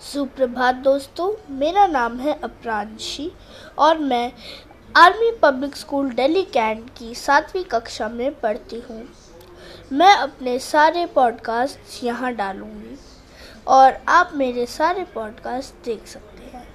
सुप्रभात दोस्तों, मेरा नाम है अपरांशी और मैं Army Public School Delhi cantt की सातवीं कक्षा में पढ़ती हूँ। मैं अपने सारे पॉडकास्ट यहाँ डालूँगी और आप मेरे सारे पॉडकास्ट देख सकते हैं।